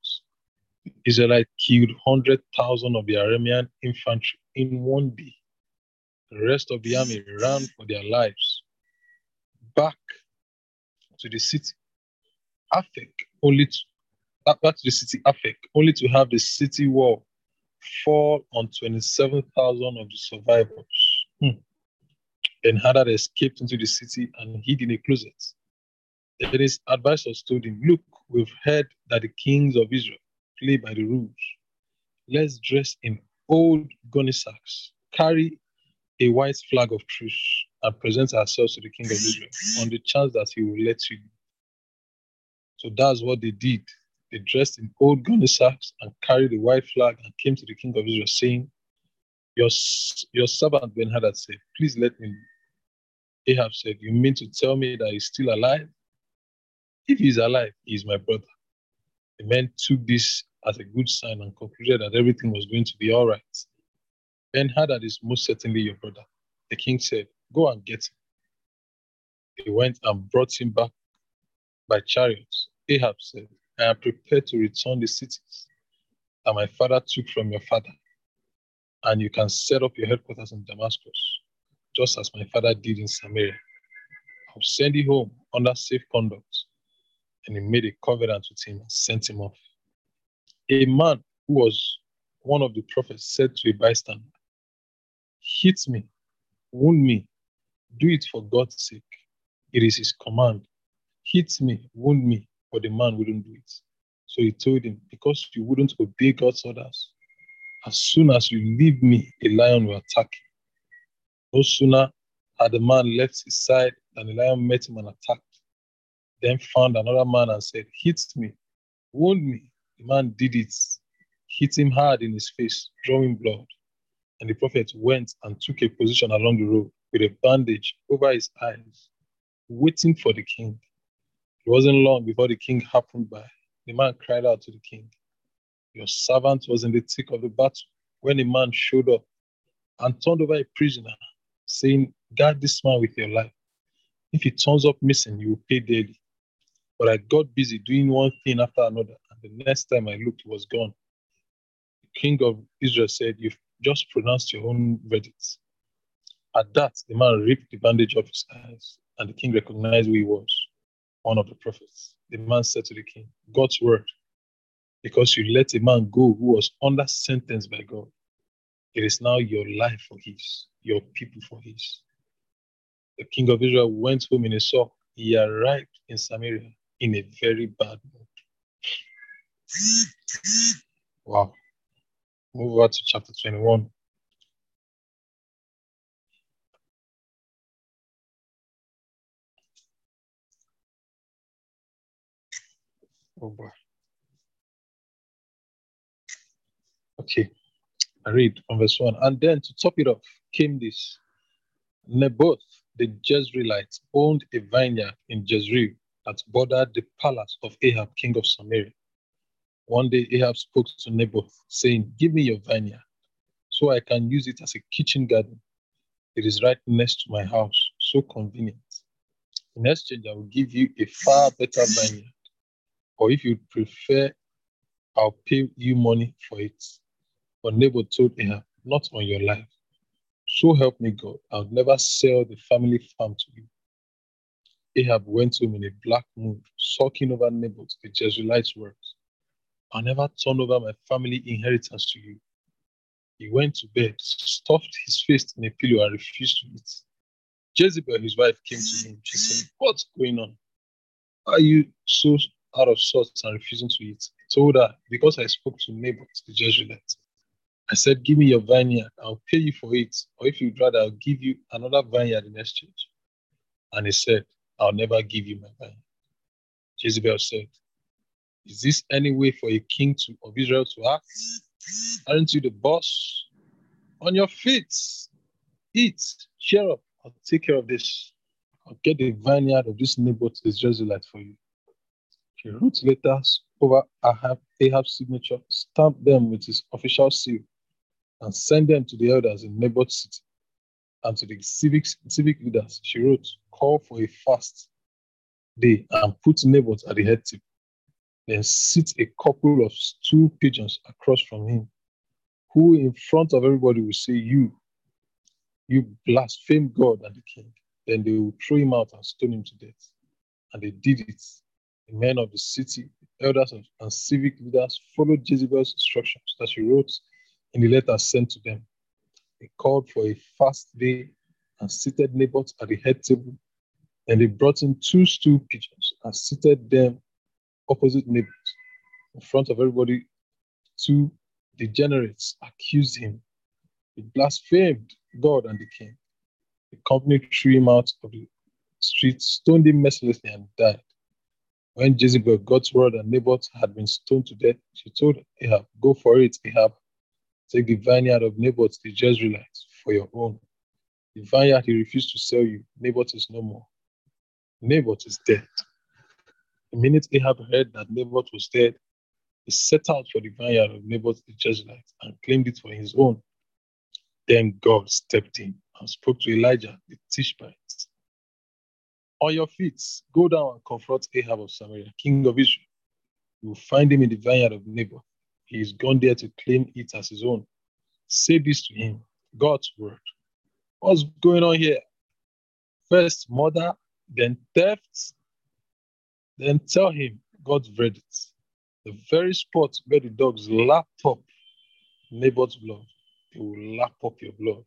The Israelites killed 100,000 of the Aramean infantry in one day. The rest of the army ran for their lives back to the city. Aphek only to, back to the city Aphek, only to have the city wall fall on 27,000 of the survivors. Hmm. Ben Hadad escaped into the city and hid in a closet. Then his advisors told him, Look, we've heard that the kings of Israel play by the rules. Let's dress in old gunny sacks, carry a white flag of truce, and present ourselves to the king of Israel on the chance that he will let you. So that's what they did. They dressed in old gunny sacks and carried a white flag and came to the king of Israel, saying, Your, your servant Ben Hadad said, Please let me. Ahab said, You mean to tell me that he's still alive? If he's alive, he is my brother. The men took this as a good sign and concluded that everything was going to be all right. Ben Hadad is most certainly your brother. The king said, Go and get him. They went and brought him back by chariots. Ahab said, I am prepared to return the cities that my father took from your father, and you can set up your headquarters in Damascus, just as my father did in Samaria. I'll send you home under safe conduct. And he made a covenant with him and sent him off. A man who was one of the prophets said to a bystander, Hit me, wound me, do it for God's sake. It is his command. Hit me, wound me, but the man wouldn't do it. So he told him, Because you wouldn't obey God's orders, as soon as you leave me, a lion will attack you. No sooner had the man left his side than the lion met him and attacked. Then found another man and said, Hit me, wound me. The man did it, hit him hard in his face, drawing blood. And the prophet went and took a position along the road with a bandage over his eyes, waiting for the king. It wasn't long before the king happened by. The man cried out to the king, Your servant was in the thick of the battle when a man showed up and turned over a prisoner, saying, Guard this man with your life. If he turns up missing, you will pay dearly. But I got busy doing one thing after another, and the next time I looked, he was gone. The king of Israel said, You've just pronounced your own verdict. At that, the man ripped the bandage off his eyes, and the king recognized who he was, one of the prophets. The man said to the king, God's word, because you let a man go who was under sentence by God, it is now your life for his, your people for his. The king of Israel went home in a sulk. He arrived in Samaria in a very bad mood. Wow. Move over to chapter 21. Oh boy. Okay. I read from verse 1. And then to top it off came this Naboth the Jezreelite owned a vineyard in Jezreel that bordered the palace of Ahab, king of Samaria. One day Ahab spoke to Naboth, saying, Give me your vineyard, so I can use it as a kitchen garden. It is right next to my house, so convenient. In exchange, I will give you a far better vineyard. Or if you prefer, I'll pay you money for it. But Naboth told Ahab, Not on your life. So help me God, I'll never sell the family farm to you. Ahab went home in a black mood, sulking over Naboth, the Jezreelite's words. I'll never turn over my family inheritance to you. He went to bed, stuffed his face in a pillow, and refused to eat. Jezebel, his wife, came to him. She said, What's going on? Are you so out of sorts and refusing to eat? He told her, Because I spoke to Naboth, the Jezreelite. I said, Give me your vineyard, I'll pay you for it. Or if you'd rather, I'll give you another vineyard in exchange. And he said, I'll never give you my vineyard. Jezebel said, Is this any way for a king to, of Israel to act? Aren't you the boss? On your feet, eat, cheer up, I'll take care of this. I'll get the vineyard of this Naboth this Jezreelite for you. She wrote letters over Ahab, Ahab's signature, stamped them with his official seal, and sent them to the elders in Naboth city and to the civic, civic leaders. She wrote, Call for a fast day and put Naboth at the head tip. Then sit a couple of stool pigeons across from him, who in front of everybody will say, You, you blaspheme God and the king. Then they will throw him out and stone him to death. And they did it. Men of the city, elders and civic leaders followed Jezebel's instructions that she wrote in the letter sent to them. They called for a fast day and seated Naboth at the head table. And they brought in two stool pigeons and seated them opposite Naboth. In front of everybody, two degenerates accused him. He blasphemed God and the king. The company threw him out of the street, stoned him mercilessly, and died. When Jezebel got word that Naboth had been stoned to death, she told Ahab, Go for it, Ahab. Take the vineyard of Naboth the Jezreelite for your own. The vineyard he refused to sell you, Naboth is no more. Naboth is dead. The minute Ahab heard that Naboth was dead, he set out for the vineyard of Naboth the Jezreelite and claimed it for his own. Then God stepped in and spoke to Elijah the Tishbite. On your feet, go down and confront Ahab of Samaria, king of Israel. You will find him in the vineyard of Naboth. He is gone there to claim it as his own. Say this to him God's word. What's going on here? First, murder, then theft, then tell him God's verdict. The very spot where the dogs lap up Naboth's blood, they will lap up your blood.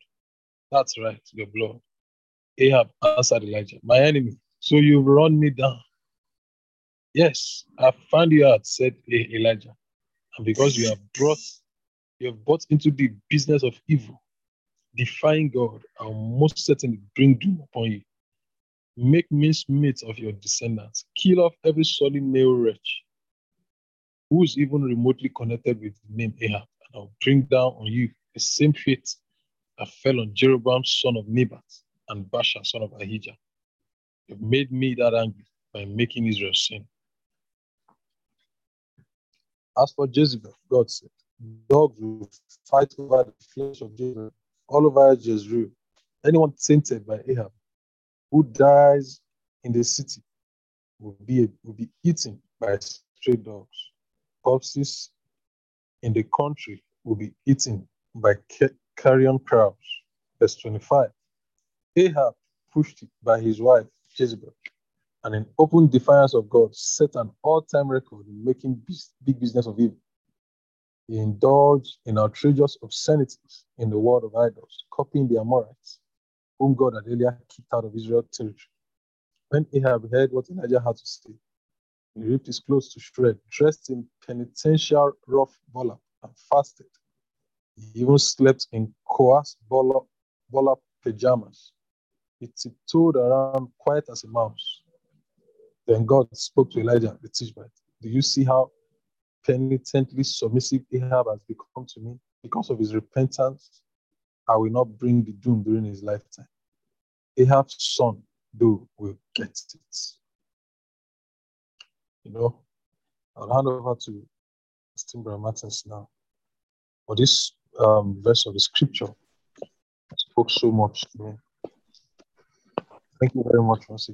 That's right, your blood. Ahab answered Elijah, My enemy, so you've run me down. Yes, I found you out, said Elijah. And because you have brought, you have brought into the business of evil, defying God, I will most certainly bring doom upon you. Make mincemeat of your descendants. Kill off every solid male wretch who is even remotely connected with the name Ahab. And I'll bring down on you the same fate that fell on Jeroboam, son of Nebat, and Baasha, son of Ahijah. You've made me that angry by making Israel sin. As for Jezebel, God said, dogs will fight over the flesh of Jezebel all over Jezreel. Anyone tainted by Ahab who dies in the city will be, will be eaten by stray dogs. Corpses in the country will be eaten by carrion crows. Verse 25. Ahab, pushed it by his wife Jezebel, and in open defiance of God, set an all time record in making big business of evil. He indulged in outrageous obscenities in the world of idols, copying the Amorites, whom God had earlier kicked out of Israel territory. When Ahab heard what Elijah had to say, he ripped his clothes to shreds, dressed in penitential rough burlap, and fasted. He even slept in coarse burlap pajamas. He tiptoed around quiet as a mouse. Then God spoke to Elijah the Tishbite. Do you see how penitently submissive Ahab has become to me? Because of his repentance, I will not bring the doom during his lifetime. Ahab's son, though, will get it. You know, I'll hand over to Stimbra Martins now. For this um, verse of the scripture spoke so much to me. Thank you very much once.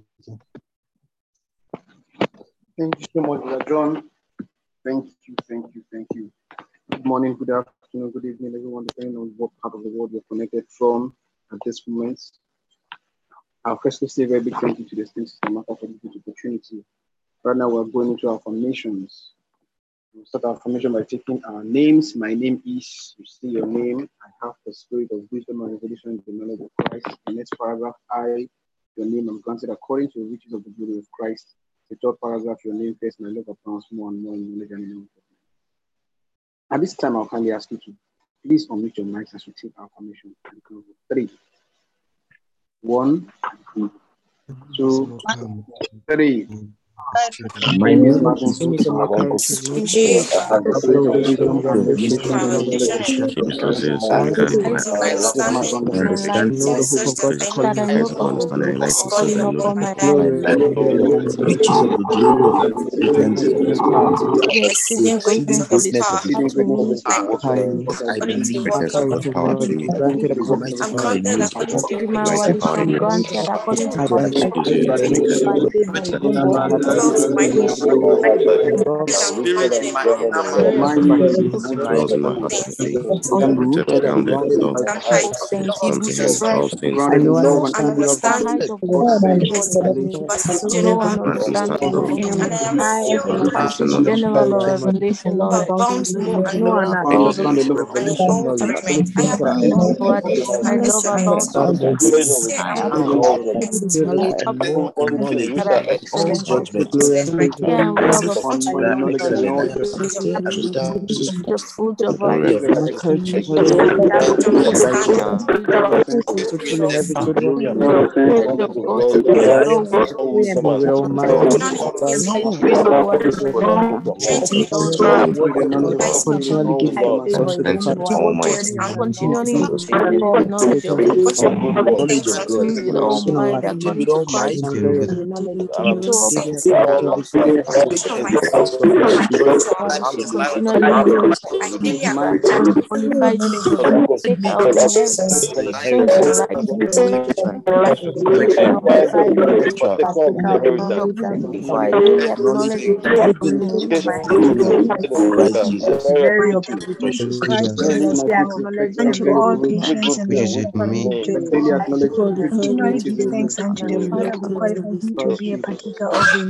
Thank you so much, John. Thank you, thank you, thank you. Good morning, good afternoon, good evening, everyone, depending on what part of the world you're connected from at this moment. I'll firstly say a very big thank you to the State System for this opportunity. Right now, we're going into our formations. We'll start our formation by taking our names. My name is, you see your name. I have the spirit of wisdom and revelation in the knowledge of Christ. The next paragraph, I, your name, am granted according to the riches of the glory of Christ the third paragraph, your name first, my love abounds more and more in knowledge and knowledge. At this time, I'll kindly ask you to please unmute your mics as we take our commission. Three. One, two, three. My is glory of exceeding greatness of his power. I believe there's a God power to me. Almighty power in me. Almighty power in me. Spirit in my inner man. Dwells my heart of faith. Protected, grounded in love. Comprehend all things. I know I understand understand the general understanding of him. General revelation, Lord. Abounds more and know more and I above understand the love of and revelation all judgment. I have I love about I have more in knowledge, all judgment. Yeah, we have a On You my are knowledge and excellent, knowledge of and bestowed the fruit of our glory of my God. coaching the fruitful in every good work. spirit of God to bestow wisdom. For we are almighty. With the knowledge of God, continually give them myself to the Enter Father. into Almighty. Continually increase the knowledge of Increase wisdom. knowledge of God. Increase in all Revelation of mind life. Give according it to all Christ. might I'm to very know good. Into all Unto all patience and daily acknowledge continually give thanks unto the Father who to be a partaker of the inheritance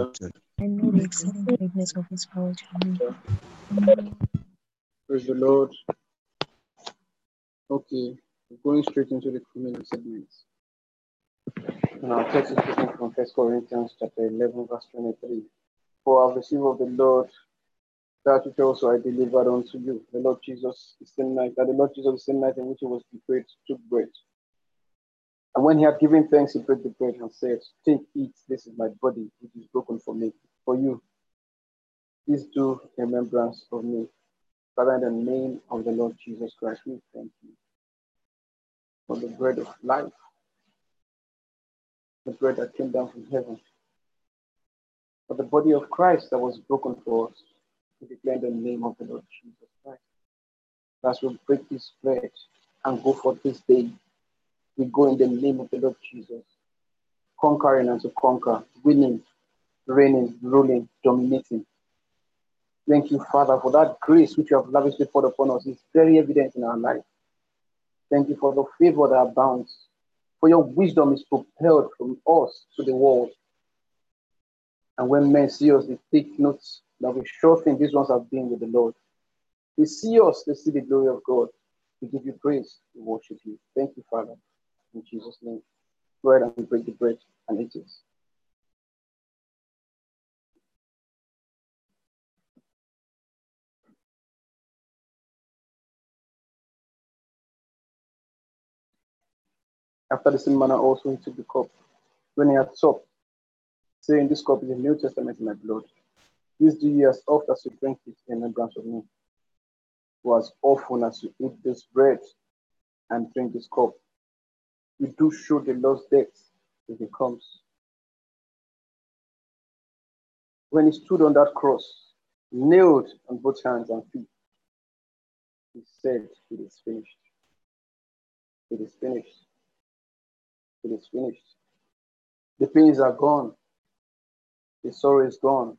I know the exceeding greatness of his power to me. Praise the Lord. Okay, we're going straight into the community segments. Now, text is taken from 1 Corinthians chapter 11, verse 23. For I have received of the Lord that which also I delivered unto you. The Lord Jesus, the same night, that the Lord Jesus, the same night in which he was betrayed, took bread. And when he had given thanks, he broke the bread and said, Take, eat, this is my body, which is broken for me, for you. Please do remembrance of me. Father, in the name of the Lord Jesus Christ, we thank you for the bread of life, the bread that came down from heaven, for the body of Christ that was broken for us. We declare in the name of the Lord Jesus Christ. As we break this bread and go for this day, we go in the name of the Lord Jesus, conquering and to conquer, winning, reigning, ruling, dominating. Thank you, Father, for that grace which you have lavished poured upon us. It's very evident in our life. Thank you for the favor that abounds. For your wisdom is propelled from us to the world. And when men see us, they take notes that we sure think these ones have been with the Lord. They see us, they see the glory of God. We give you praise, we worship you. Thank you, Father. In Jesus' name. Go ahead and break the bread and eat it. After the same manner, also he took the cup when he had supped, saying, This cup is the New Testament in my blood. This do ye as oft as you drink it in remembrance of me. For as often as you eat this bread and drink this cup, you do show the Lord's death till he comes. When he stood on that cross, nailed on both hands and feet, he said, It is finished. It is finished. It is finished. The pains are gone. The sorrow is gone.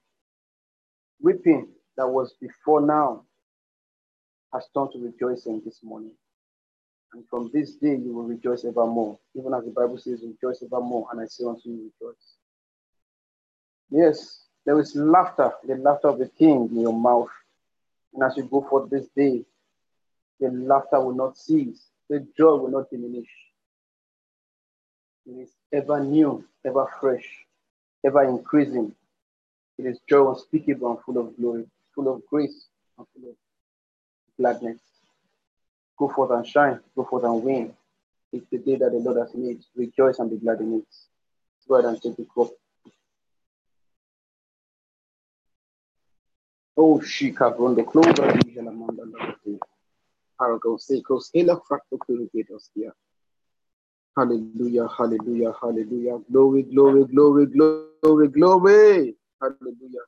Weeping that was before now has turned to rejoicing this morning. And from this day you will rejoice evermore. Even as the Bible says, rejoice evermore. And I say unto you, rejoice. Yes, there is laughter, the laughter of the king in your mouth. And as you go forth this day, the laughter will not cease, the joy will not diminish. It is ever new, ever fresh, ever increasing. It is joy unspeakable and full of glory, full of grace and full of gladness. Go forth and shine, go forth and win. It's the day that the Lord has made. Rejoice and be glad in it. Go ahead and take the cup. Oh, Shika Rondo, Clover, Vision, Amanda, Parago, Seikos, Hela, Purigators here. Hallelujah, hallelujah, hallelujah. Glory, glory, glory, glory, glory. Hallelujah.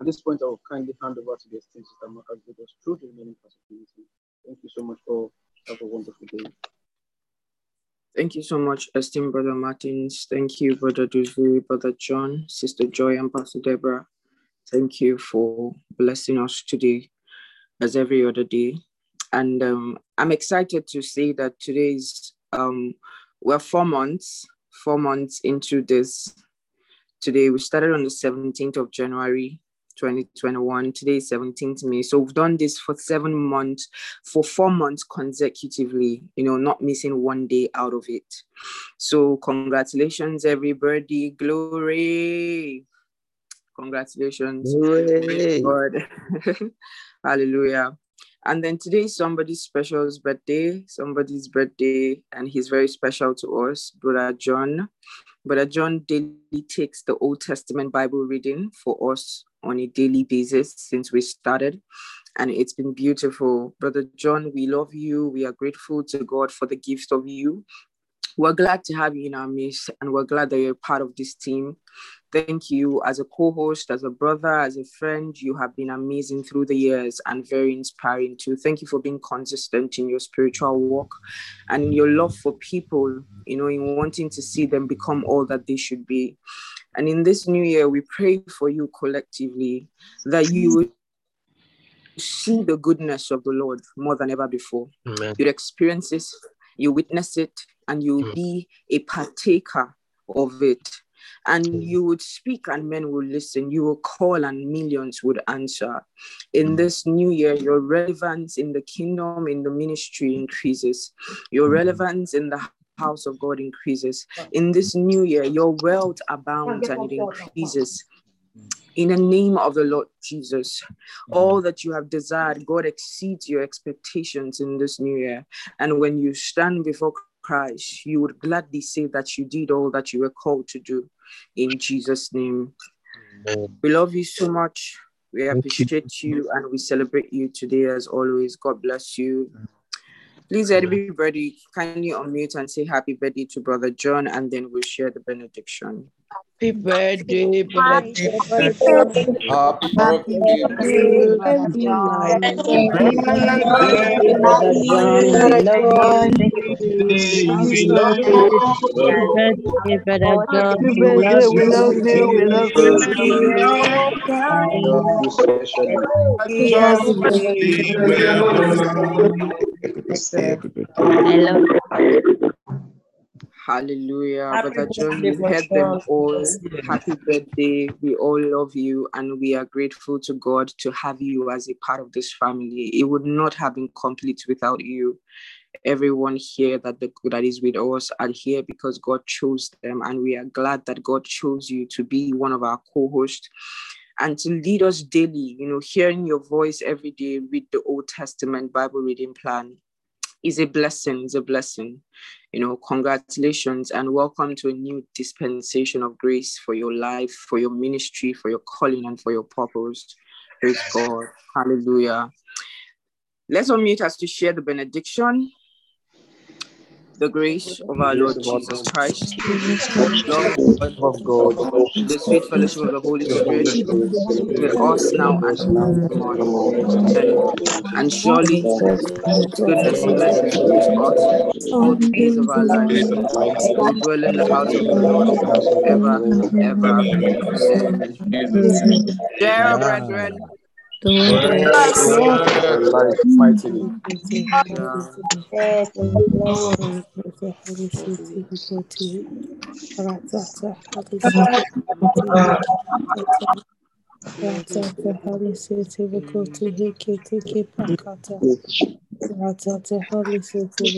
At this point, I will kindly hand over to the esteemed Sister with us through the remaining possibility. Thank you so much for have a wonderful day. Thank you so much, esteemed Brother Martins. Thank you, Brother Duzu, Brother John, Sister Joy, and Pastor Deborah. Thank you for blessing us today as every other day. And um, I'm excited to say that today's um, we're four months, four months into this. Today we started on the 17th of January 2021. Today is 17th May. So we've done this for seven months, for four months consecutively, you know, not missing one day out of it. So congratulations, everybody. Glory. Congratulations. God. Hallelujah. And then today is somebody's special's birthday, somebody's birthday, and he's very special to us, Brother John. Brother John daily takes the Old Testament Bible reading for us on a daily basis since we started. And it's been beautiful. Brother John, we love you. We are grateful to God for the gift of you. We're glad to have you in our midst, and we're glad that you're part of this team. Thank you as a co host, as a brother, as a friend. You have been amazing through the years and very inspiring too. Thank you for being consistent in your spiritual walk and in your love for people, you know, in wanting to see them become all that they should be. And in this new year, we pray for you collectively that you would see the goodness of the Lord more than ever before. Amen. You'd experience this, you witness it, and you'll be a partaker of it. And hmm. you would speak, and men would listen. You will call, and millions would answer. In hmm. this new year, your relevance in the kingdom, in the ministry increases. Your hmm. relevance in the house of God increases. In this new year, your wealth abounds and it increases. In the name of the Lord Jesus, all that you have desired, God exceeds your expectations in this new year. And when you stand before Christ, you would gladly say that you did all that you were called to do. In Jesus' name. Amen. We love you so much. We Thank you. appreciate you and we celebrate you today as always. God bless you. Please, everybody, kindly unmute and say happy birthday to Brother John, and then we'll share the benediction. Happy birthday, brother. Happy birthday. Brother John, we love you. Thank you for being We so love good. you. And birthday, brother John. Happy We love birthday, we you. love you, we love We you. love you especially. yes, Happy birthday. I love you. Hallelujah. Happy Brother John, birthday, you heard them all. Happy birthday. We all love you and we are grateful to God to have you as a part of this family. It would not have been complete without you. Everyone here that the, that is with us are here because God chose them, and we are glad that God chose you to be one of our co-hosts and to lead us daily. You know, hearing your voice every day, read the Old Testament Bible reading plan is a blessing. Is a blessing. You know, congratulations and welcome to a new dispensation of grace for your life, for your ministry, for your calling, and for your purpose. Praise God. Hallelujah. Let's unmute us to share the benediction. The grace of our Lord Jesus Christ, the love of God, the sweet fellowship of the Holy Spirit with us now and now and surely goodness and mercy follows us all the days of our lives. We dwell in the house of the Lord forever. and ever. Amen. Dear brethren, Mightily. yeah, Yes, mm,